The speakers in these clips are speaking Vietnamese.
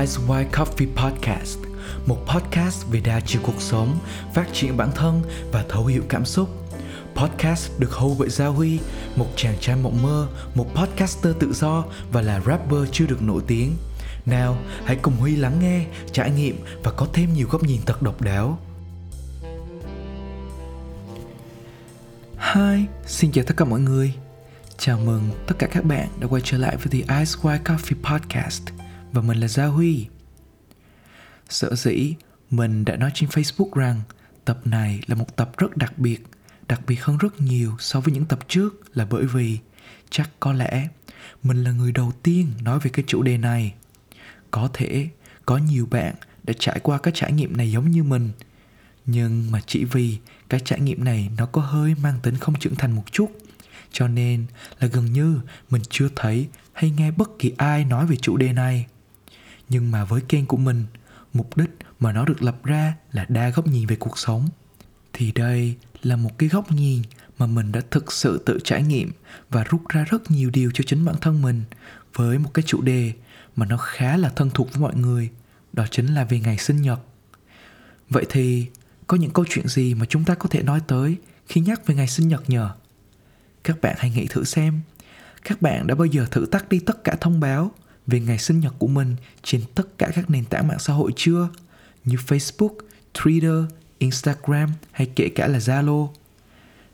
Ice White Coffee Podcast, một podcast về đa chiều cuộc sống, phát triển bản thân và thấu hiểu cảm xúc. Podcast được hầu bởi Gia Huy, một chàng trai mộng mơ, một podcaster tự do và là rapper chưa được nổi tiếng. Nào, hãy cùng Huy lắng nghe, trải nghiệm và có thêm nhiều góc nhìn thật độc đáo. Hi, xin chào tất cả mọi người. Chào mừng tất cả các bạn đã quay trở lại với The Ice White Coffee Podcast và mình là Gia Huy. Sở dĩ mình đã nói trên Facebook rằng tập này là một tập rất đặc biệt, đặc biệt hơn rất nhiều so với những tập trước là bởi vì chắc có lẽ mình là người đầu tiên nói về cái chủ đề này. Có thể có nhiều bạn đã trải qua các trải nghiệm này giống như mình, nhưng mà chỉ vì cái trải nghiệm này nó có hơi mang tính không trưởng thành một chút cho nên là gần như mình chưa thấy hay nghe bất kỳ ai nói về chủ đề này nhưng mà với kênh của mình, mục đích mà nó được lập ra là đa góc nhìn về cuộc sống. Thì đây là một cái góc nhìn mà mình đã thực sự tự trải nghiệm và rút ra rất nhiều điều cho chính bản thân mình với một cái chủ đề mà nó khá là thân thuộc với mọi người, đó chính là về ngày sinh nhật. Vậy thì có những câu chuyện gì mà chúng ta có thể nói tới khi nhắc về ngày sinh nhật nhờ? Các bạn hãy nghĩ thử xem, các bạn đã bao giờ thử tắt đi tất cả thông báo về ngày sinh nhật của mình trên tất cả các nền tảng mạng xã hội chưa? Như facebook, twitter, instagram hay kể cả là zalo.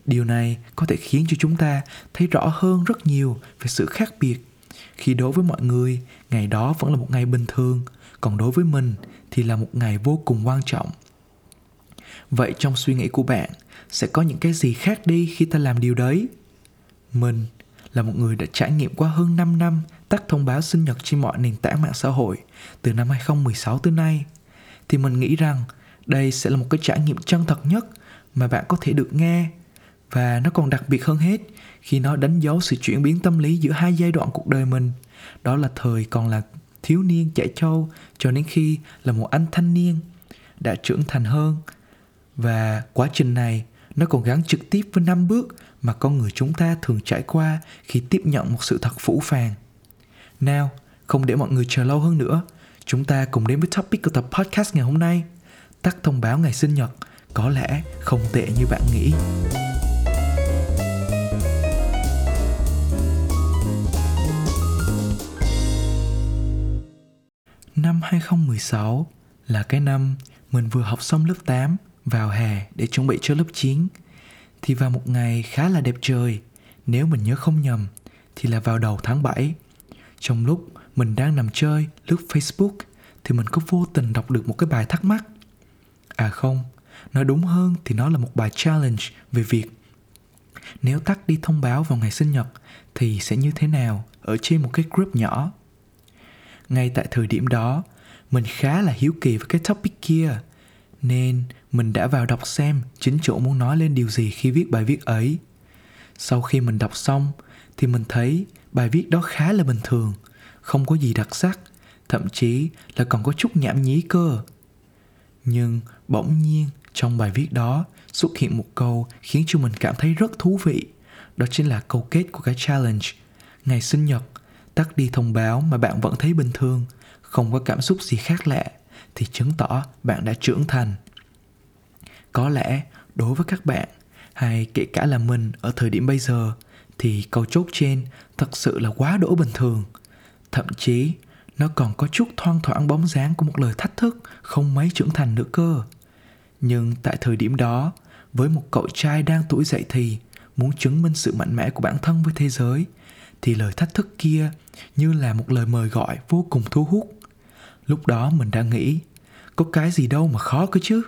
Điều này có thể khiến cho chúng ta thấy rõ hơn rất nhiều về sự khác biệt. Khi đối với mọi người, ngày đó vẫn là một ngày bình thường, còn đối với mình thì là một ngày vô cùng quan trọng. Vậy trong suy nghĩ của bạn, sẽ có những cái gì khác đi khi ta làm điều đấy? Mình là một người đã trải nghiệm qua hơn 5 năm tắt thông báo sinh nhật trên mọi nền tảng mạng xã hội, từ năm 2016 tới nay. Thì mình nghĩ rằng đây sẽ là một cái trải nghiệm chân thật nhất mà bạn có thể được nghe. Và nó còn đặc biệt hơn hết khi nó đánh dấu sự chuyển biến tâm lý giữa hai giai đoạn cuộc đời mình. Đó là thời còn là thiếu niên trẻ trâu cho đến khi là một anh thanh niên đã trưởng thành hơn. Và quá trình này nó còn gắn trực tiếp với năm bước mà con người chúng ta thường trải qua khi tiếp nhận một sự thật phủ phàng. Nào, không để mọi người chờ lâu hơn nữa, chúng ta cùng đến với topic của tập podcast ngày hôm nay. Tắt thông báo ngày sinh nhật có lẽ không tệ như bạn nghĩ. Năm 2016 là cái năm mình vừa học xong lớp 8 vào hè để chuẩn bị cho lớp 9 thì vào một ngày khá là đẹp trời, nếu mình nhớ không nhầm thì là vào đầu tháng 7. Trong lúc mình đang nằm chơi lướt Facebook thì mình có vô tình đọc được một cái bài thắc mắc. À không, nói đúng hơn thì nó là một bài challenge về việc nếu tắt đi thông báo vào ngày sinh nhật thì sẽ như thế nào ở trên một cái group nhỏ. Ngay tại thời điểm đó, mình khá là hiếu kỳ với cái topic kia nên mình đã vào đọc xem chính chủ muốn nói lên điều gì khi viết bài viết ấy. Sau khi mình đọc xong, thì mình thấy bài viết đó khá là bình thường, không có gì đặc sắc, thậm chí là còn có chút nhảm nhí cơ. Nhưng bỗng nhiên trong bài viết đó xuất hiện một câu khiến cho mình cảm thấy rất thú vị. Đó chính là câu kết của cái challenge. Ngày sinh nhật, tắt đi thông báo mà bạn vẫn thấy bình thường, không có cảm xúc gì khác lạ thì chứng tỏ bạn đã trưởng thành. Có lẽ đối với các bạn, hay kể cả là mình ở thời điểm bây giờ, thì câu chốt trên thật sự là quá đỗi bình thường. Thậm chí, nó còn có chút thoang thoảng bóng dáng của một lời thách thức không mấy trưởng thành nữa cơ. Nhưng tại thời điểm đó, với một cậu trai đang tuổi dậy thì muốn chứng minh sự mạnh mẽ của bản thân với thế giới, thì lời thách thức kia như là một lời mời gọi vô cùng thu hút lúc đó mình đang nghĩ, có cái gì đâu mà khó cơ chứ.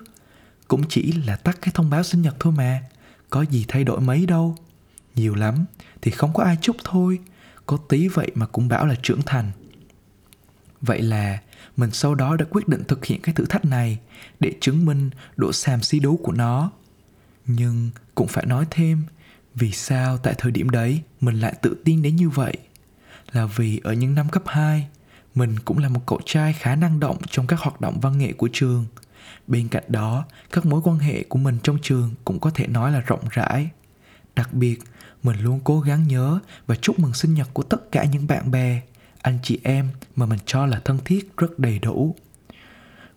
Cũng chỉ là tắt cái thông báo sinh nhật thôi mà, có gì thay đổi mấy đâu. Nhiều lắm, thì không có ai chúc thôi, có tí vậy mà cũng bảo là trưởng thành. Vậy là mình sau đó đã quyết định thực hiện cái thử thách này để chứng minh độ xàm xí đố của nó. Nhưng cũng phải nói thêm, vì sao tại thời điểm đấy mình lại tự tin đến như vậy? Là vì ở những năm cấp 2 mình cũng là một cậu trai khá năng động trong các hoạt động văn nghệ của trường. Bên cạnh đó, các mối quan hệ của mình trong trường cũng có thể nói là rộng rãi. Đặc biệt, mình luôn cố gắng nhớ và chúc mừng sinh nhật của tất cả những bạn bè, anh chị em mà mình cho là thân thiết, rất đầy đủ.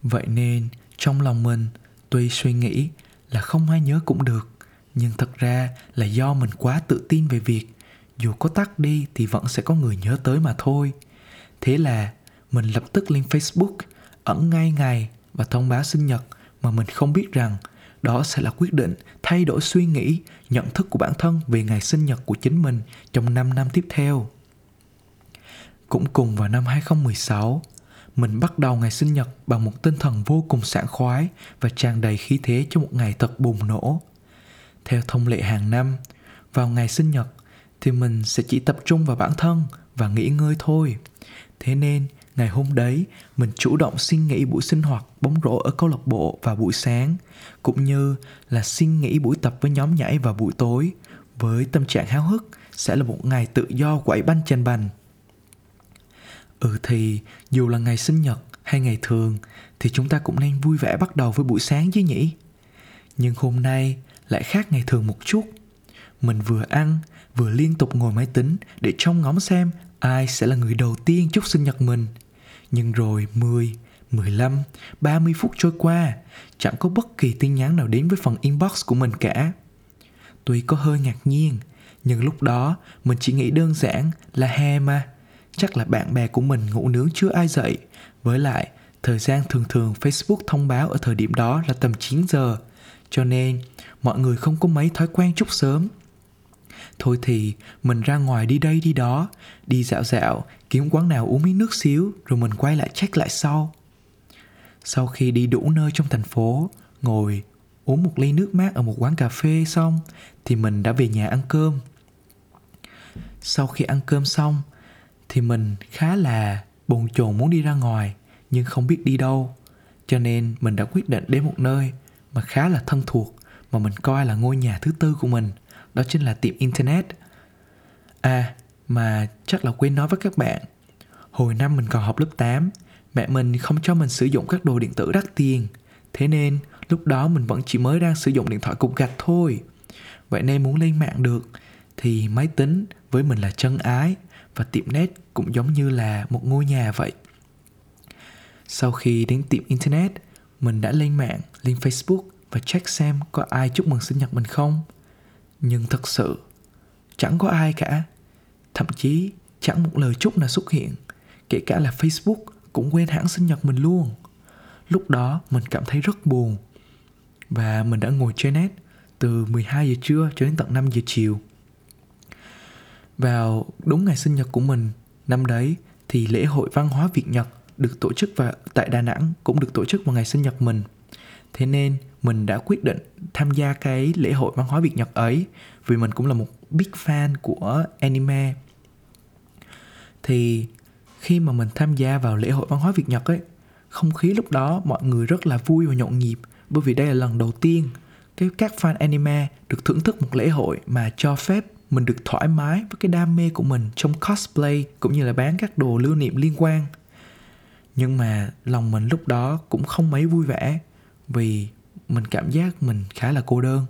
Vậy nên, trong lòng mình, tuy suy nghĩ là không ai nhớ cũng được, nhưng thật ra là do mình quá tự tin về việc dù có tắt đi thì vẫn sẽ có người nhớ tới mà thôi thế là mình lập tức lên facebook ẩn ngay ngày và thông báo sinh nhật mà mình không biết rằng đó sẽ là quyết định thay đổi suy nghĩ, nhận thức của bản thân về ngày sinh nhật của chính mình trong 5 năm tiếp theo. Cũng cùng vào năm 2016, mình bắt đầu ngày sinh nhật bằng một tinh thần vô cùng sảng khoái và tràn đầy khí thế cho một ngày thật bùng nổ. Theo thông lệ hàng năm, vào ngày sinh nhật thì mình sẽ chỉ tập trung vào bản thân và nghỉ ngơi thôi. Thế nên, ngày hôm đấy, mình chủ động xin nghỉ buổi sinh hoạt bóng rổ ở câu lạc bộ vào buổi sáng, cũng như là xin nghỉ buổi tập với nhóm nhảy vào buổi tối. Với tâm trạng háo hức, sẽ là một ngày tự do quẩy banh trên bành. Ừ thì, dù là ngày sinh nhật hay ngày thường, thì chúng ta cũng nên vui vẻ bắt đầu với buổi sáng chứ nhỉ? Nhưng hôm nay lại khác ngày thường một chút. Mình vừa ăn, vừa liên tục ngồi máy tính để trông ngóng xem ai sẽ là người đầu tiên chúc sinh nhật mình nhưng rồi 10, 15, 30 phút trôi qua, chẳng có bất kỳ tin nhắn nào đến với phần inbox của mình cả. Tuy có hơi ngạc nhiên, nhưng lúc đó mình chỉ nghĩ đơn giản là hè mà. Chắc là bạn bè của mình ngủ nướng chưa ai dậy. Với lại, thời gian thường thường Facebook thông báo ở thời điểm đó là tầm 9 giờ. Cho nên, mọi người không có mấy thói quen chúc sớm. Thôi thì mình ra ngoài đi đây đi đó, đi dạo dạo, kiếm quán nào uống miếng nước xíu rồi mình quay lại check lại sau. Sau khi đi đủ nơi trong thành phố, ngồi uống một ly nước mát ở một quán cà phê xong thì mình đã về nhà ăn cơm. Sau khi ăn cơm xong thì mình khá là bồn chồn muốn đi ra ngoài nhưng không biết đi đâu. Cho nên mình đã quyết định đến một nơi mà khá là thân thuộc mà mình coi là ngôi nhà thứ tư của mình, đó chính là tiệm internet. À, mà chắc là quên nói với các bạn. Hồi năm mình còn học lớp 8 Mẹ mình không cho mình sử dụng các đồ điện tử đắt tiền Thế nên lúc đó mình vẫn chỉ mới đang sử dụng điện thoại cục gạch thôi Vậy nên muốn lên mạng được Thì máy tính với mình là chân ái Và tiệm net cũng giống như là một ngôi nhà vậy Sau khi đến tiệm internet Mình đã lên mạng, lên Facebook Và check xem có ai chúc mừng sinh nhật mình không nhưng thật sự, Chẳng có ai cả. Thậm chí, chẳng một lời chúc nào xuất hiện. Kể cả là Facebook cũng quên hãng sinh nhật mình luôn. Lúc đó, mình cảm thấy rất buồn. Và mình đã ngồi chơi net từ 12 giờ trưa cho đến tận 5 giờ chiều. Vào đúng ngày sinh nhật của mình, năm đấy, thì lễ hội văn hóa Việt Nhật được tổ chức và tại Đà Nẵng cũng được tổ chức vào ngày sinh nhật mình thế nên mình đã quyết định tham gia cái lễ hội văn hóa Việt Nhật ấy, vì mình cũng là một big fan của anime. Thì khi mà mình tham gia vào lễ hội văn hóa Việt Nhật ấy, không khí lúc đó mọi người rất là vui và nhộn nhịp, bởi vì đây là lần đầu tiên cái các fan anime được thưởng thức một lễ hội mà cho phép mình được thoải mái với cái đam mê của mình trong cosplay cũng như là bán các đồ lưu niệm liên quan. Nhưng mà lòng mình lúc đó cũng không mấy vui vẻ vì mình cảm giác mình khá là cô đơn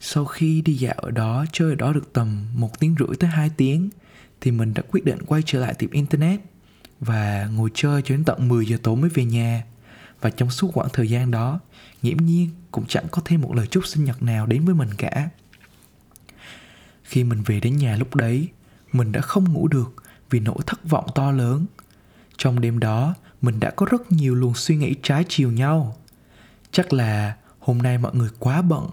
sau khi đi dạo ở đó chơi ở đó được tầm một tiếng rưỡi tới hai tiếng thì mình đã quyết định quay trở lại tiệm internet và ngồi chơi cho đến tận 10 giờ tối mới về nhà. Và trong suốt khoảng thời gian đó, nghiễm nhiên cũng chẳng có thêm một lời chúc sinh nhật nào đến với mình cả. Khi mình về đến nhà lúc đấy, mình đã không ngủ được vì nỗi thất vọng to lớn. Trong đêm đó, mình đã có rất nhiều luồng suy nghĩ trái chiều nhau. Chắc là hôm nay mọi người quá bận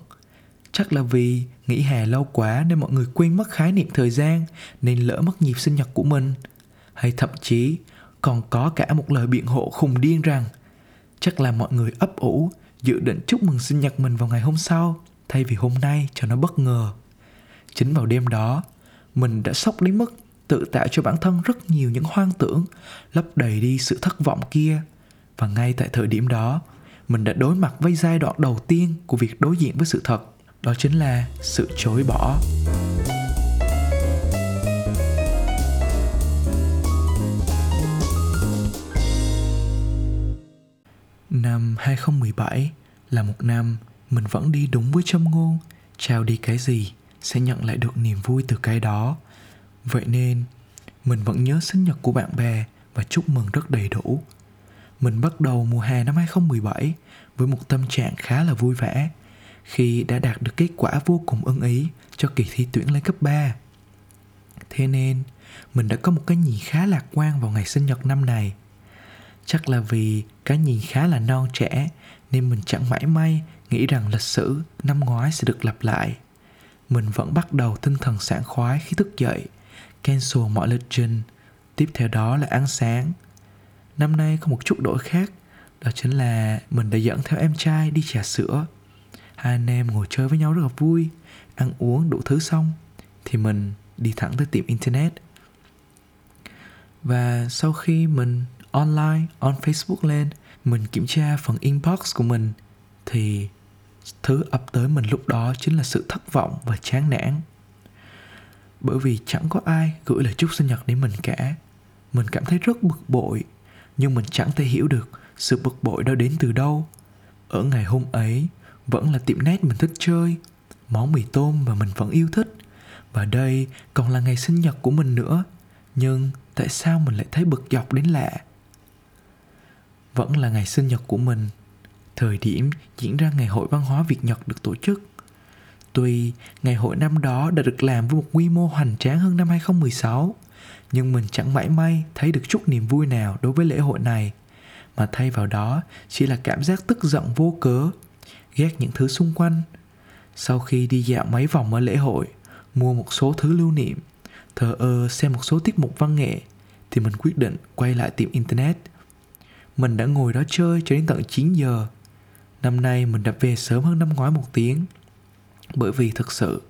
Chắc là vì nghỉ hè lâu quá nên mọi người quên mất khái niệm thời gian nên lỡ mất nhịp sinh nhật của mình. Hay thậm chí còn có cả một lời biện hộ khùng điên rằng chắc là mọi người ấp ủ dự định chúc mừng sinh nhật mình vào ngày hôm sau thay vì hôm nay cho nó bất ngờ. Chính vào đêm đó, mình đã sốc đến mức tự tạo cho bản thân rất nhiều những hoang tưởng, lấp đầy đi sự thất vọng kia. Và ngay tại thời điểm đó, mình đã đối mặt với giai đoạn đầu tiên của việc đối diện với sự thật, đó chính là sự chối bỏ Năm 2017 là một năm mình vẫn đi đúng với châm ngôn, trao đi cái gì sẽ nhận lại được niềm vui từ cái đó vậy nên, mình vẫn nhớ sinh nhật của bạn bè và chúc mừng rất đầy đủ. Mình bắt đầu mùa hè năm 2017 với một tâm trạng khá là vui vẻ khi đã đạt được kết quả vô cùng ưng ý cho kỳ thi tuyển lên cấp 3. Thế nên, mình đã có một cái nhìn khá lạc quan vào ngày sinh nhật năm này. Chắc là vì cái nhìn khá là non trẻ nên mình chẳng mãi may nghĩ rằng lịch sử năm ngoái sẽ được lặp lại. Mình vẫn bắt đầu tinh thần sảng khoái khi thức dậy, cancel mọi lịch trình. Tiếp theo đó là ăn sáng. Năm nay có một chút đổi khác, đó chính là mình đã dẫn theo em trai đi trà sữa. Hai anh em ngồi chơi với nhau rất là vui, ăn uống đủ thứ xong thì mình đi thẳng tới tiệm internet. Và sau khi mình online on Facebook lên, mình kiểm tra phần inbox của mình thì thứ ập tới mình lúc đó chính là sự thất vọng và chán nản bởi vì chẳng có ai gửi lời chúc sinh nhật đến mình cả mình cảm thấy rất bực bội nhưng mình chẳng thể hiểu được sự bực bội đó đến từ đâu. Ở ngày hôm ấy vẫn là tiệm nét mình thích chơi món mì tôm mà mình vẫn yêu thích. Và đây còn là ngày sinh nhật của mình nữa. Nhưng tại sao mình lại thấy bực dọc đến lạ? Vẫn là ngày sinh nhật của mình. Thời điểm diễn ra Ngày hội Văn hóa Việt Nhật được tổ chức. Tuy ngày hội năm đó đã được làm với một quy mô hoành tráng hơn năm 2016, nhưng mình chẳng mãi may thấy được chút niềm vui nào đối với lễ hội này, mà thay vào đó chỉ là cảm giác tức giận vô cớ, ghét những thứ xung quanh. Sau khi đi dạo mấy vòng ở lễ hội, mua một số thứ lưu niệm, thờ ơ xem một số tiết mục văn nghệ, thì mình quyết định quay lại tiệm internet. Mình đã ngồi đó chơi cho đến tận 9 giờ Năm nay mình đã về sớm hơn năm ngoái một tiếng Bởi vì thực sự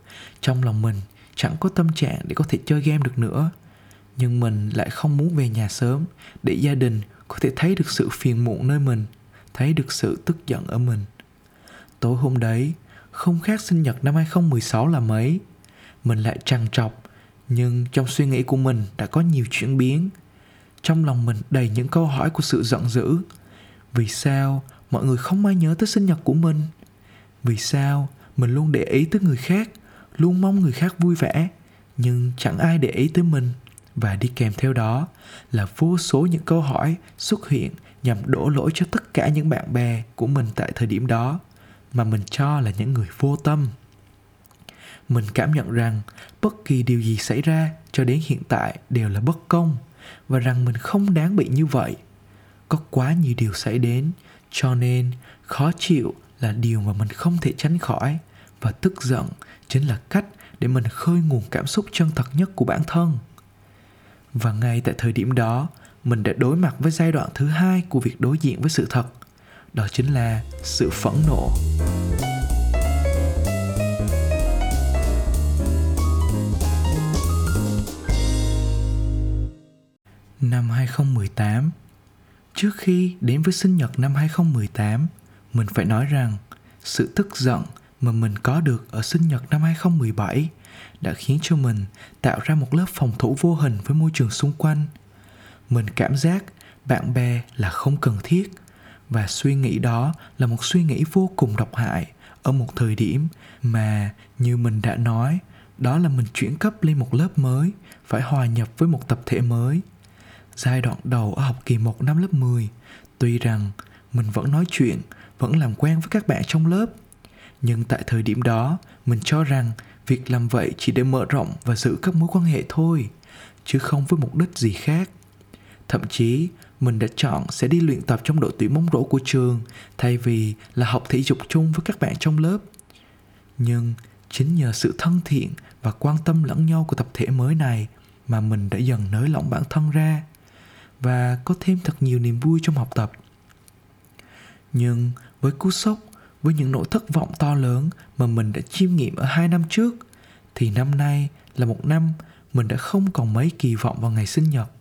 Trong lòng mình chẳng có tâm trạng để có thể chơi game được nữa nhưng mình lại không muốn về nhà sớm Để gia đình có thể thấy được sự phiền muộn nơi mình, Thấy được sự tức giận ở mình. Tối hôm đấy, Không khác sinh nhật năm 2016 là mấy. Mình lại trằn trọc, Nhưng trong suy nghĩ của mình đã có nhiều chuyển biến. Trong lòng mình đầy những câu hỏi của sự giận dữ. Vì sao mọi người không ai nhớ tới sinh nhật của mình? Vì sao mình luôn để ý tới người khác, luôn mong người khác vui vẻ, nhưng chẳng ai để ý tới mình? Và đi kèm theo đó là vô số những câu hỏi xuất hiện nhằm đổ lỗi cho tất cả những bạn bè của mình tại thời điểm đó, mà mình cho là những người vô tâm. Mình cảm nhận rằng bất kỳ điều gì xảy ra cho đến hiện tại đều là bất công, và rằng mình không đáng bị như vậy. Có quá nhiều điều xảy đến, cho nên khó chịu là điều mà mình không thể tránh khỏi, và tức giận chính là cách để mình khơi nguồn cảm xúc chân thật nhất của bản thân và ngay tại thời điểm đó mình đã đối mặt với giai đoạn thứ hai của việc đối diện với sự thật. Đó chính là sự phẫn nộ. Năm 2018, Trước khi đến với sinh nhật năm 2018, mình phải nói rằng sự tức giận mà mình có được ở sinh nhật năm 2017 đã khiến cho mình tạo ra một lớp phòng thủ vô hình với môi trường xung quanh. Mình cảm giác bạn bè là không cần thiết và suy nghĩ đó là một suy nghĩ vô cùng độc hại ở một thời điểm mà như mình đã nói đó là mình chuyển cấp lên một lớp mới phải hòa nhập với một tập thể mới giai đoạn đầu ở học kỳ 1 năm lớp 10, tuy rằng mình vẫn nói chuyện, vẫn làm quen với các bạn trong lớp. Nhưng tại thời điểm đó, mình cho rằng việc làm vậy chỉ để mở rộng và giữ các mối quan hệ thôi, chứ không với mục đích gì khác. Thậm chí, mình đã chọn sẽ đi luyện tập trong đội tuyển bóng rổ của trường thay vì là học thể dục chung với các bạn trong lớp. Nhưng chính nhờ sự thân thiện và quan tâm lẫn nhau của tập thể mới này mà mình đã dần nới lỏng bản thân ra và có thêm thật nhiều niềm vui trong học tập nhưng với cú sốc với những nỗi thất vọng to lớn mà mình đã chiêm nghiệm ở hai năm trước, thì năm nay là một năm mình đã không còn mấy kỳ vọng vào ngày sinh nhật.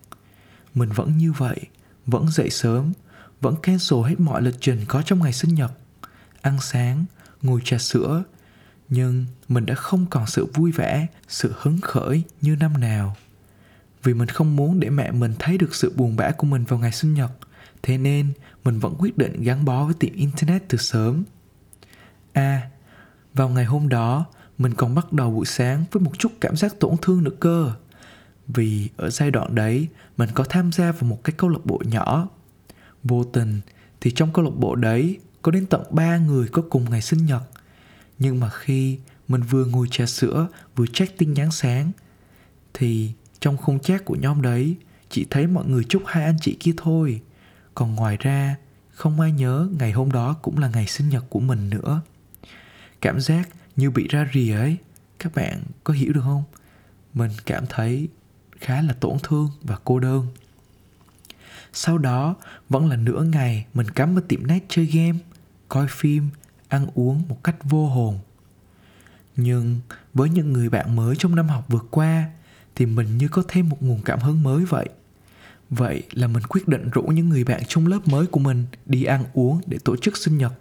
Mình vẫn như vậy, vẫn dậy sớm, vẫn cancel hết mọi lịch trình có trong ngày sinh nhật, ăn sáng, ngồi trà sữa, nhưng mình đã không còn sự vui vẻ, sự hứng khởi như năm nào. Vì mình không muốn để mẹ mình thấy được sự buồn bã của mình vào ngày sinh nhật, thế nên mình vẫn quyết định gắn bó với tiệm internet từ sớm à vào ngày hôm đó, mình còn bắt đầu buổi sáng với một chút cảm giác tổn thương nữa cơ. Vì ở giai đoạn đấy, mình có tham gia vào một cái câu lạc bộ nhỏ. Vô tình, thì trong câu lạc bộ đấy, có đến tận ba người có cùng ngày sinh nhật. Nhưng mà khi mình vừa ngồi trà sữa, vừa check tin nhắn sáng, thì trong khung chat của nhóm đấy, chỉ thấy mọi người chúc hai anh chị kia thôi. Còn ngoài ra, không ai nhớ ngày hôm đó cũng là ngày sinh nhật của mình nữa cảm giác như bị ra rìa ấy. Các bạn có hiểu được không? Mình cảm thấy khá là tổn thương và cô đơn. Sau đó, vẫn là nửa ngày, mình cắm vào tiệm nét chơi game, coi phim, ăn uống một cách vô hồn. Nhưng với những người bạn mới trong năm học vừa qua, thì mình như có thêm một nguồn cảm hứng mới vậy. Vậy là mình quyết định rủ những người bạn trong lớp mới của mình đi ăn uống để tổ chức sinh nhật.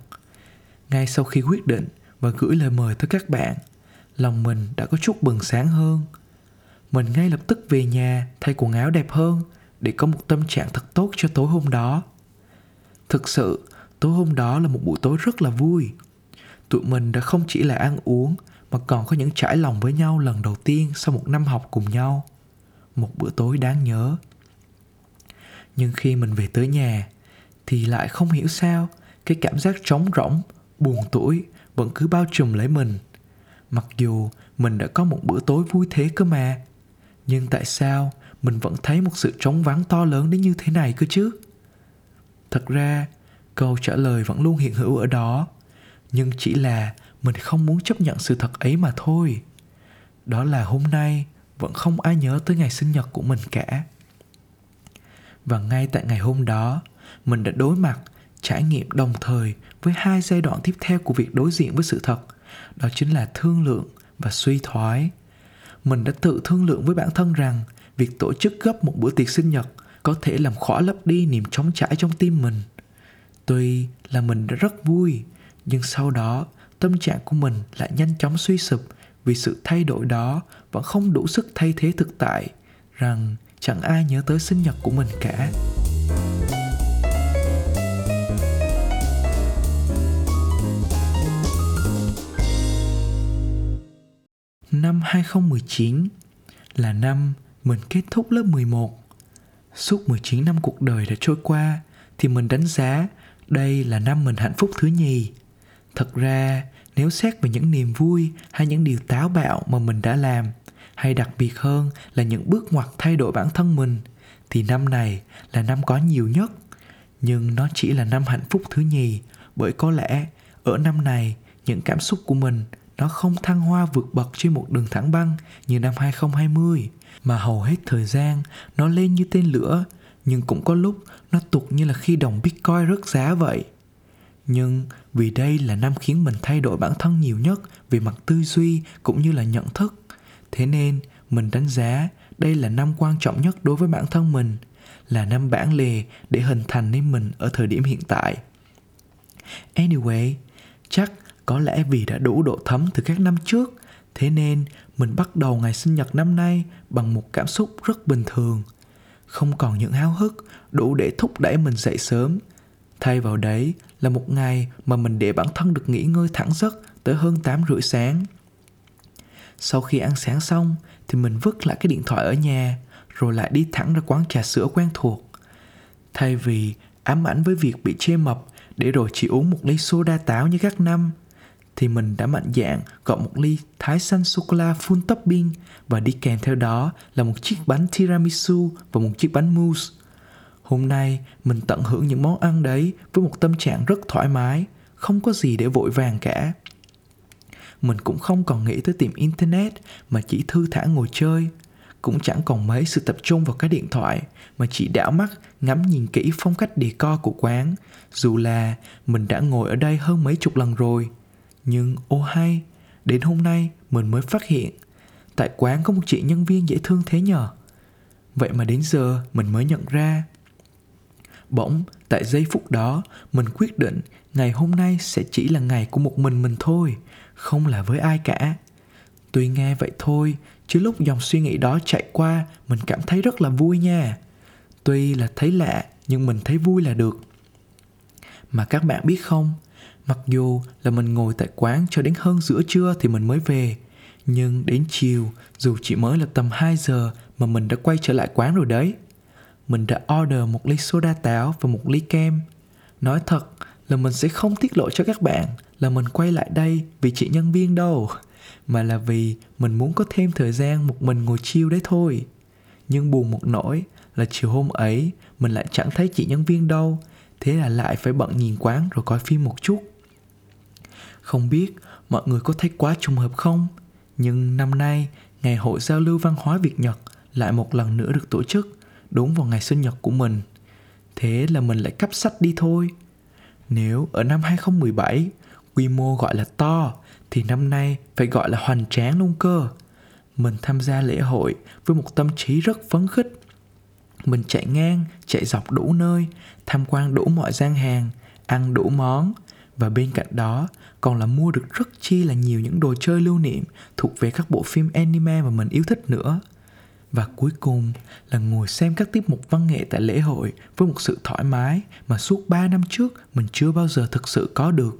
Ngay sau khi quyết định và gửi lời mời tới các bạn. Lòng mình đã có chút bừng sáng hơn. Mình ngay lập tức về nhà, thay quần áo đẹp hơn, để có một tâm trạng thật tốt cho tối hôm đó. Thực sự, tối hôm đó là một buổi tối rất là vui. Tụi mình đã không chỉ là ăn uống, mà còn có những trải lòng với nhau lần đầu tiên sau một năm học cùng nhau. Một bữa tối đáng nhớ. Nhưng khi mình về tới nhà, thì lại không hiểu sao cái cảm giác trống rỗng, buồn tuổi vẫn cứ bao trùm lấy mình. Mặc dù mình đã có một bữa tối vui thế cơ mà, nhưng tại sao mình vẫn thấy một sự trống vắng to lớn đến như thế này cơ chứ? Thật ra, câu trả lời vẫn luôn hiện hữu ở đó, nhưng chỉ là mình không muốn chấp nhận sự thật ấy mà thôi. Đó là hôm nay vẫn không ai nhớ tới ngày sinh nhật của mình cả. Và ngay tại ngày hôm đó, mình đã đối mặt trải nghiệm đồng thời với hai giai đoạn tiếp theo của việc đối diện với sự thật, đó chính là thương lượng và suy thoái. Mình đã tự thương lượng với bản thân rằng việc tổ chức gấp một bữa tiệc sinh nhật có thể làm khỏa lấp đi niềm trống trải trong tim mình. Tuy là mình đã rất vui, nhưng sau đó tâm trạng của mình lại nhanh chóng suy sụp vì sự thay đổi đó vẫn không đủ sức thay thế thực tại, rằng chẳng ai nhớ tới sinh nhật của mình cả. 2019 là năm mình kết thúc lớp 11. Suốt 19 năm cuộc đời đã trôi qua thì mình đánh giá đây là năm mình hạnh phúc thứ nhì. Thật ra, nếu xét về những niềm vui hay những điều táo bạo mà mình đã làm, hay đặc biệt hơn là những bước ngoặt thay đổi bản thân mình, thì năm này là năm có nhiều nhất. Nhưng nó chỉ là năm hạnh phúc thứ nhì, bởi có lẽ ở năm này những cảm xúc của mình nó không thăng hoa vượt bậc trên một đường thẳng băng như năm 2020 mà hầu hết thời gian nó lên như tên lửa nhưng cũng có lúc nó tụt như là khi đồng Bitcoin rớt giá vậy. Nhưng vì đây là năm khiến mình thay đổi bản thân nhiều nhất về mặt tư duy cũng như là nhận thức. Thế nên mình đánh giá đây là năm quan trọng nhất đối với bản thân mình, là năm bản lề để hình thành nên mình ở thời điểm hiện tại. Anyway, chắc có lẽ vì đã đủ độ thấm từ các năm trước, thế nên mình bắt đầu ngày sinh nhật năm nay bằng một cảm xúc rất bình thường. Không còn những háo hức đủ để thúc đẩy mình dậy sớm. Thay vào đấy là một ngày mà mình để bản thân được nghỉ ngơi thẳng giấc tới hơn 8 rưỡi sáng. Sau khi ăn sáng xong thì mình vứt lại cái điện thoại ở nhà rồi lại đi thẳng ra quán trà sữa quen thuộc. Thay vì ám ảnh với việc bị chê mập để rồi chỉ uống một ly soda táo như các năm thì mình đã mạnh dạn gọi một ly thái xanh sô-cô-la full topping và đi kèm theo đó là một chiếc bánh tiramisu và một chiếc bánh mousse. Hôm nay mình tận hưởng những món ăn đấy với một tâm trạng rất thoải mái, không có gì để vội vàng cả. Mình cũng không còn nghĩ tới tìm internet mà chỉ thư thả ngồi chơi, cũng chẳng còn mấy sự tập trung vào cái điện thoại mà chỉ đảo mắt ngắm nhìn kỹ phong cách decor của quán dù là mình đã ngồi ở đây hơn mấy chục lần rồi nhưng ô hay, đến hôm nay mình mới phát hiện Tại quán có một chị nhân viên dễ thương thế nhờ. Vậy mà đến giờ mình mới nhận ra. Bỗng tại giây phút đó Mình quyết định ngày hôm nay sẽ chỉ là ngày của một mình mình thôi Không là với ai cả. Tuy nghe vậy thôi Chứ lúc dòng suy nghĩ đó chạy qua Mình cảm thấy rất là vui nha. Tuy là thấy lạ Nhưng mình thấy vui là được. Mà các bạn biết không Mặc dù là mình ngồi tại quán cho đến hơn giữa trưa thì mình mới về Nhưng đến chiều dù chỉ mới là tầm 2 giờ mà mình đã quay trở lại quán rồi đấy. Mình đã order một ly soda táo và một ly kem. Nói thật là mình sẽ không tiết lộ cho các bạn là mình quay lại đây vì chị nhân viên đâu, mà là vì mình muốn có thêm thời gian một mình ngồi chiêu đấy thôi. Nhưng buồn một nỗi là chiều hôm ấy mình lại chẳng thấy chị nhân viên đâu, thế là lại phải bận nhìn quán rồi coi phim một chút. Không biết mọi người có thấy quá trùng hợp không? Nhưng năm nay, Ngày hội giao lưu văn hóa Việt Nhật lại một lần nữa được tổ chức đúng vào ngày sinh nhật của mình. Thế là mình lại cắp sách đi thôi. Nếu ở năm 2017 quy mô gọi là to thì năm nay phải gọi là hoành tráng luôn cơ. Mình tham gia lễ hội với một tâm trí rất phấn khích. Mình chạy ngang, chạy dọc đủ nơi, tham quan đủ mọi gian hàng, ăn đủ món và bên cạnh đó còn là mua được rất chi là nhiều những đồ chơi lưu niệm thuộc về các bộ phim anime mà mình yêu thích nữa. Và cuối cùng là ngồi xem các tiết mục văn nghệ tại lễ hội với một sự thoải mái mà suốt 3 năm trước mình chưa bao giờ thực sự có được.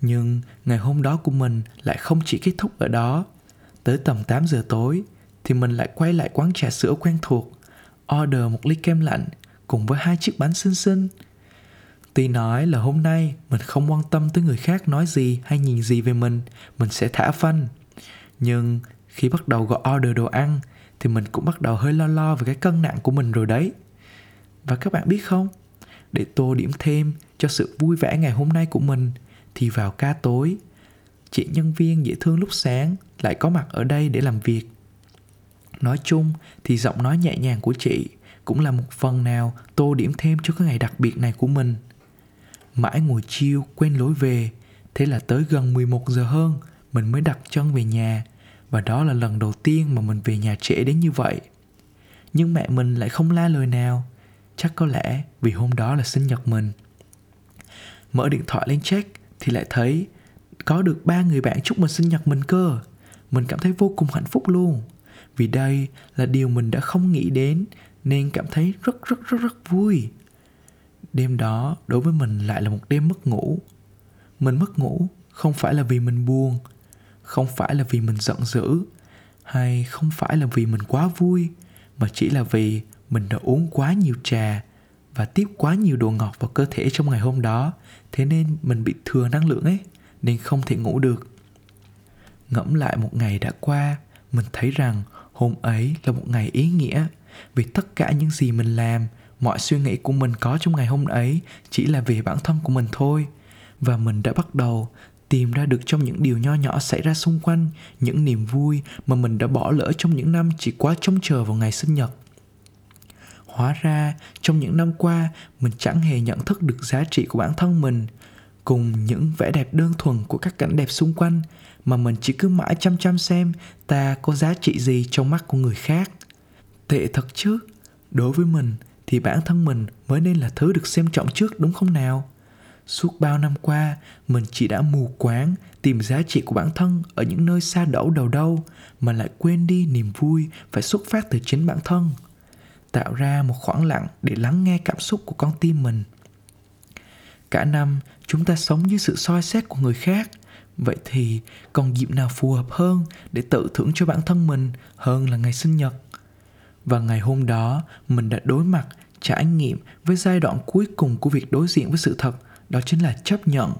Nhưng ngày hôm đó của mình lại không chỉ kết thúc ở đó. Tới tầm 8 giờ tối thì mình lại quay lại quán trà sữa quen thuộc, order một ly kem lạnh cùng với hai chiếc bánh xinh xinh Tuy nói là hôm nay mình không quan tâm tới người khác nói gì hay nhìn gì về mình, mình sẽ thả phanh. Nhưng khi bắt đầu gọi order đồ ăn thì mình cũng bắt đầu hơi lo lo về cái cân nặng của mình rồi đấy. Và các bạn biết không, để tô điểm thêm cho sự vui vẻ ngày hôm nay của mình thì vào ca tối, chị nhân viên dễ thương lúc sáng lại có mặt ở đây để làm việc. Nói chung thì giọng nói nhẹ nhàng của chị cũng là một phần nào tô điểm thêm cho cái ngày đặc biệt này của mình. Mãi ngồi chiêu, quên lối về. Thế là tới gần 11 giờ hơn, Mình mới đặt chân về nhà. Và đó là lần đầu tiên mà mình về nhà trễ đến như vậy. Nhưng mẹ mình lại không la lời nào. Chắc có lẽ vì hôm đó là sinh nhật mình. Mở điện thoại lên check, Thì lại thấy Có được ba người bạn chúc mình sinh nhật mình cơ. Mình cảm thấy vô cùng hạnh phúc luôn. Vì đây là điều mình đã không nghĩ đến, Nên cảm thấy rất rất rất rất vui đêm đó đối với mình lại là một đêm mất ngủ. Mình mất ngủ không phải là vì mình buồn, không phải là vì mình giận dữ, hay không phải là vì mình quá vui, mà chỉ là vì mình đã uống quá nhiều trà và tiếp quá nhiều đồ ngọt vào cơ thể trong ngày hôm đó. Thế nên mình bị thừa năng lượng ấy, nên không thể ngủ được. Ngẫm lại một ngày đã qua, mình thấy rằng hôm ấy là một ngày ý nghĩa vì tất cả những gì mình làm mọi suy nghĩ của mình có trong ngày hôm ấy chỉ là về bản thân của mình thôi. Và mình đã bắt đầu tìm ra được trong những điều nho nhỏ xảy ra xung quanh, những niềm vui mà mình đã bỏ lỡ trong những năm chỉ quá trông chờ vào ngày sinh nhật. Hóa ra, trong những năm qua, mình chẳng hề nhận thức được giá trị của bản thân mình cùng những vẻ đẹp đơn thuần của các cảnh đẹp xung quanh mà mình chỉ cứ mãi chăm chăm xem ta có giá trị gì trong mắt của người khác. Tệ thật chứ? Đối với mình thì bản thân mình mới nên là thứ được xem trọng trước, đúng không nào? Suốt bao năm qua, mình chỉ đã mù quáng tìm giá trị của bản thân ở những nơi xa đẩu đầu đâu, mà lại quên đi niềm vui phải xuất phát từ chính bản thân, tạo ra một khoảng lặng để lắng nghe cảm xúc của con tim mình. Cả năm, chúng ta sống dưới sự soi xét của người khác. Vậy thì còn dịp nào phù hợp hơn để tự thưởng cho bản thân mình hơn là ngày sinh nhật? Và ngày hôm đó, mình đã đối mặt, trải nghiệm với giai đoạn cuối cùng của việc đối diện với sự thật, đó chính là chấp nhận.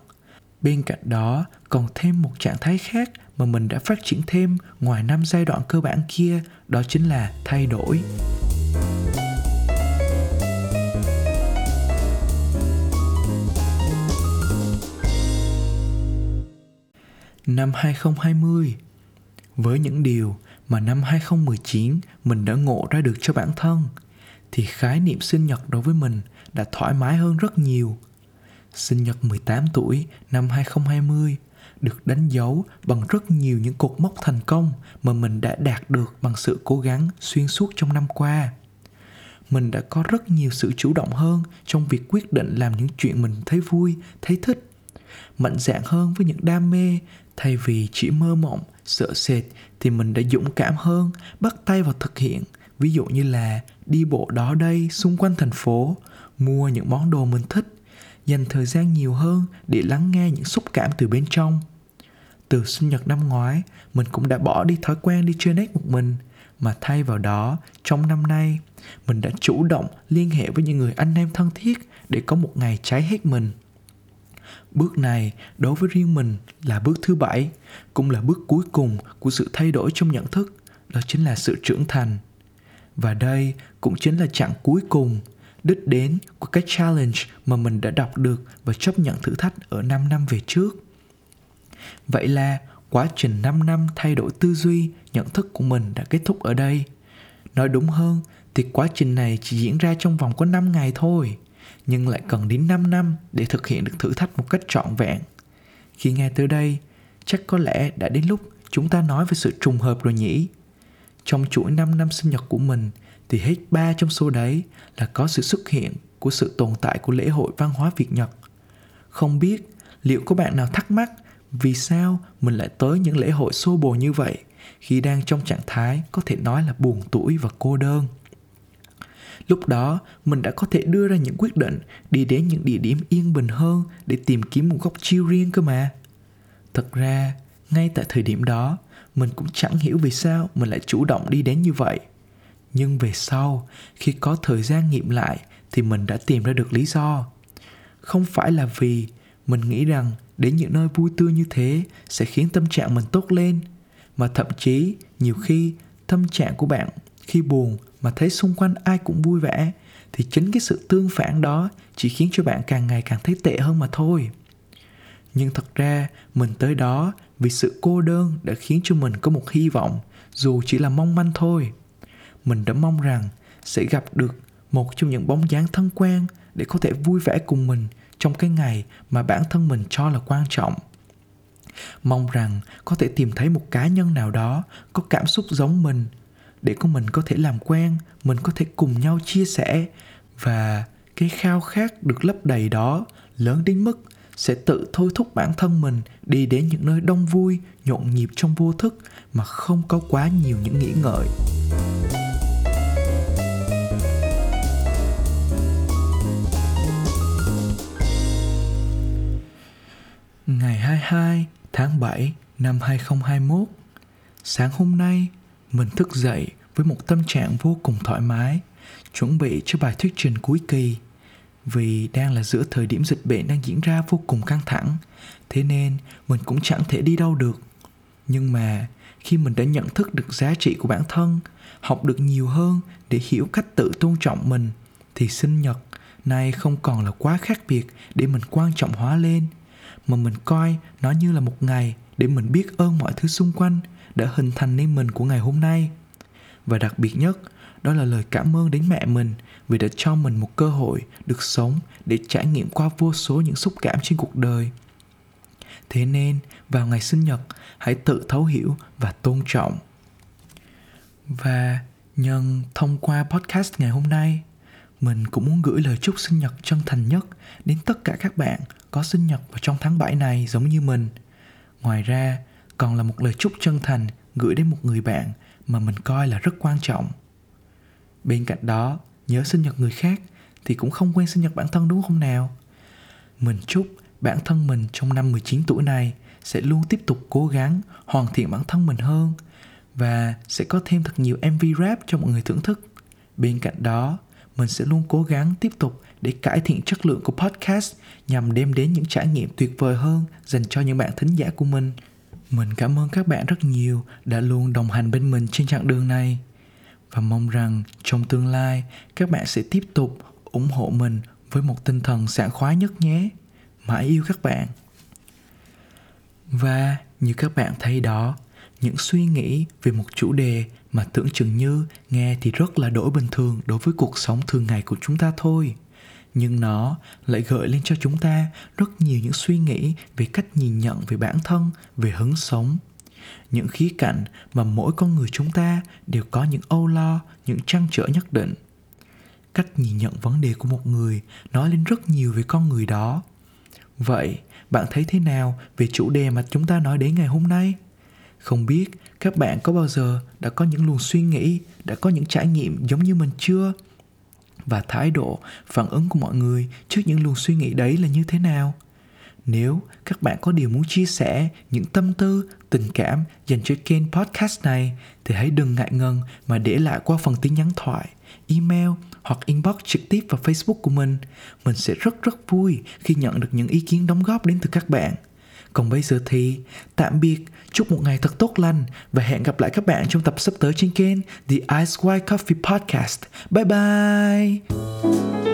Bên cạnh đó, còn thêm một trạng thái khác mà mình đã phát triển thêm ngoài năm giai đoạn cơ bản kia, đó chính là thay đổi. Năm 2020 Với những điều mà năm 2019 mình đã ngộ ra được cho bản thân thì khái niệm sinh nhật đối với mình đã thoải mái hơn rất nhiều. Sinh nhật 18 tuổi năm 2020 được đánh dấu bằng rất nhiều những cột mốc thành công mà mình đã đạt được bằng sự cố gắng xuyên suốt trong năm qua. Mình đã có rất nhiều sự chủ động hơn trong việc quyết định làm những chuyện mình thấy vui, thấy thích. Mạnh dạn hơn với những đam mê thay vì chỉ mơ mộng sợ sệt thì mình đã dũng cảm hơn, bắt tay vào thực hiện. Ví dụ như là đi bộ đó đây, xung quanh thành phố, mua những món đồ mình thích, dành thời gian nhiều hơn để lắng nghe những xúc cảm từ bên trong. Từ sinh nhật năm ngoái, mình cũng đã bỏ đi thói quen đi chơi nét một mình, mà thay vào đó, trong năm nay, mình đã chủ động liên hệ với những người anh em thân thiết để có một ngày cháy hết mình bước này đối với riêng mình là bước thứ bảy cũng là bước cuối cùng của sự thay đổi trong nhận thức đó chính là sự trưởng thành và đây cũng chính là chặng cuối cùng đích đến của cái challenge mà mình đã đọc được và chấp nhận thử thách ở 5 năm về trước. Vậy là quá trình 5 năm thay đổi tư duy, nhận thức của mình đã kết thúc ở đây. Nói đúng hơn thì quá trình này chỉ diễn ra trong vòng có 5 ngày thôi, nhưng lại cần đến 5 năm để thực hiện được thử thách một cách trọn vẹn. Khi nghe tới đây, chắc có lẽ đã đến lúc chúng ta nói về sự trùng hợp rồi nhỉ? Trong chuỗi 5 năm sinh nhật của mình thì hết ba trong số đấy là có sự xuất hiện của sự tồn tại của lễ hội văn hóa Việt Nhật. Không biết liệu có bạn nào thắc mắc vì sao mình lại tới những lễ hội xô bồ như vậy khi đang trong trạng thái có thể nói là buồn tuổi và cô đơn. Lúc đó, mình đã có thể đưa ra những quyết định đi đến những địa điểm yên bình hơn để tìm kiếm một góc chiêu riêng cơ mà. Thật ra, ngay tại thời điểm đó, mình cũng chẳng hiểu vì sao mình lại chủ động đi đến như vậy – nhưng về sau khi có thời gian nghiệm lại thì mình đã tìm ra được lý do không phải là vì mình nghĩ rằng đến những nơi vui tươi như thế sẽ khiến tâm trạng mình tốt lên mà thậm chí nhiều khi tâm trạng của bạn khi buồn mà thấy xung quanh ai cũng vui vẻ, thì chính cái sự tương phản đó chỉ khiến cho bạn càng ngày càng thấy tệ hơn mà thôi. Nhưng thật ra, mình tới đó vì sự cô đơn đã khiến cho mình có một hy vọng, dù chỉ là mong manh thôi. Mình đã mong rằng sẽ gặp được một trong những bóng dáng thân quen để có thể vui vẻ cùng mình trong cái ngày mà bản thân mình cho là quan trọng. Mong rằng có thể tìm thấy một cá nhân nào đó có cảm xúc giống mình để con mình có thể làm quen, mình có thể cùng nhau chia sẻ. Và cái khao khát được lấp đầy đó lớn đến mức sẽ tự thôi thúc bản thân mình đi đến những nơi đông vui, nhộn nhịp trong vô thức mà không có quá nhiều những nghĩ ngợi. Ngày 22 tháng 7 năm 2021 Sáng hôm nay mình thức dậy với một tâm trạng vô cùng thoải mái, Chuẩn bị cho bài thuyết trình cuối kỳ. Vì đang là giữa thời điểm dịch bệnh đang diễn ra vô cùng căng thẳng, Thế nên mình cũng chẳng thể đi đâu được. Nhưng mà khi mình đã nhận thức được giá trị của bản thân, Học được nhiều hơn để hiểu cách tự tôn trọng mình, Thì sinh nhật nay không còn là quá khác biệt để mình quan trọng hóa lên, mà mình coi nó như là một ngày để mình biết ơn mọi thứ xung quanh đã hình thành nên mình của ngày hôm nay. Và đặc biệt nhất đó là lời cảm ơn đến mẹ mình vì đã cho mình một cơ hội được sống để trải nghiệm qua vô số những xúc cảm trên cuộc đời. Thế nên vào ngày sinh nhật hãy tự thấu hiểu và tôn trọng. Và nhân thông qua podcast ngày hôm nay mình cũng muốn gửi lời chúc sinh nhật chân thành nhất đến tất cả các bạn có sinh nhật vào trong tháng 7 này giống như mình. Ngoài ra, còn là một lời chúc chân thành gửi đến một người bạn mà mình coi là rất quan trọng. Bên cạnh đó, nhớ sinh nhật người khác thì cũng không quên sinh nhật bản thân đúng không nào? Mình chúc bản thân mình trong năm 19 tuổi này sẽ luôn tiếp tục cố gắng hoàn thiện bản thân mình hơn và sẽ có thêm thật nhiều MV rap cho mọi người thưởng thức. Bên cạnh đó, mình sẽ luôn cố gắng tiếp tục để cải thiện chất lượng của podcast nhằm đem đến những trải nghiệm tuyệt vời hơn dành cho những bạn thính giả của mình. Mình cảm ơn các bạn rất nhiều đã luôn đồng hành bên mình trên chặng đường này và mong rằng trong tương lai các bạn sẽ tiếp tục ủng hộ mình với một tinh thần sảng khoái nhất nhé. Mãi yêu các bạn. Và như các bạn thấy đó, những suy nghĩ về một chủ đề mà tưởng chừng như nghe thì rất là đổi bình thường đối với cuộc sống thường ngày của chúng ta thôi nhưng nó lại gợi lên cho chúng ta rất nhiều những suy nghĩ về cách nhìn nhận về bản thân, về hứng sống. Những khía cạnh mà mỗi con người chúng ta đều có những âu lo, những trăn trở nhất định. Cách nhìn nhận vấn đề của một người nói lên rất nhiều về con người đó. Vậy, bạn thấy thế nào về chủ đề mà chúng ta nói đến ngày hôm nay? Không biết các bạn có bao giờ đã có những luồng suy nghĩ, đã có những trải nghiệm giống như mình chưa? Và thái độ phản ứng của mọi người trước những luồng suy nghĩ đấy là như thế nào Nếu các bạn có điều muốn chia sẻ những tâm tư, tình cảm dành cho kênh podcast này thì hãy đừng ngại ngần mà để lại qua phần tin nhắn thoại, email hoặc inbox trực tiếp vào Facebook của mình. Mình sẽ rất rất vui khi nhận được những ý kiến đóng góp đến từ các bạn. Còn bây giờ thì tạm biệt, chúc một ngày thật tốt lành và hẹn gặp lại các bạn trong tập sắp tới trên kênh The Ice White Coffee Podcast. Bye bye!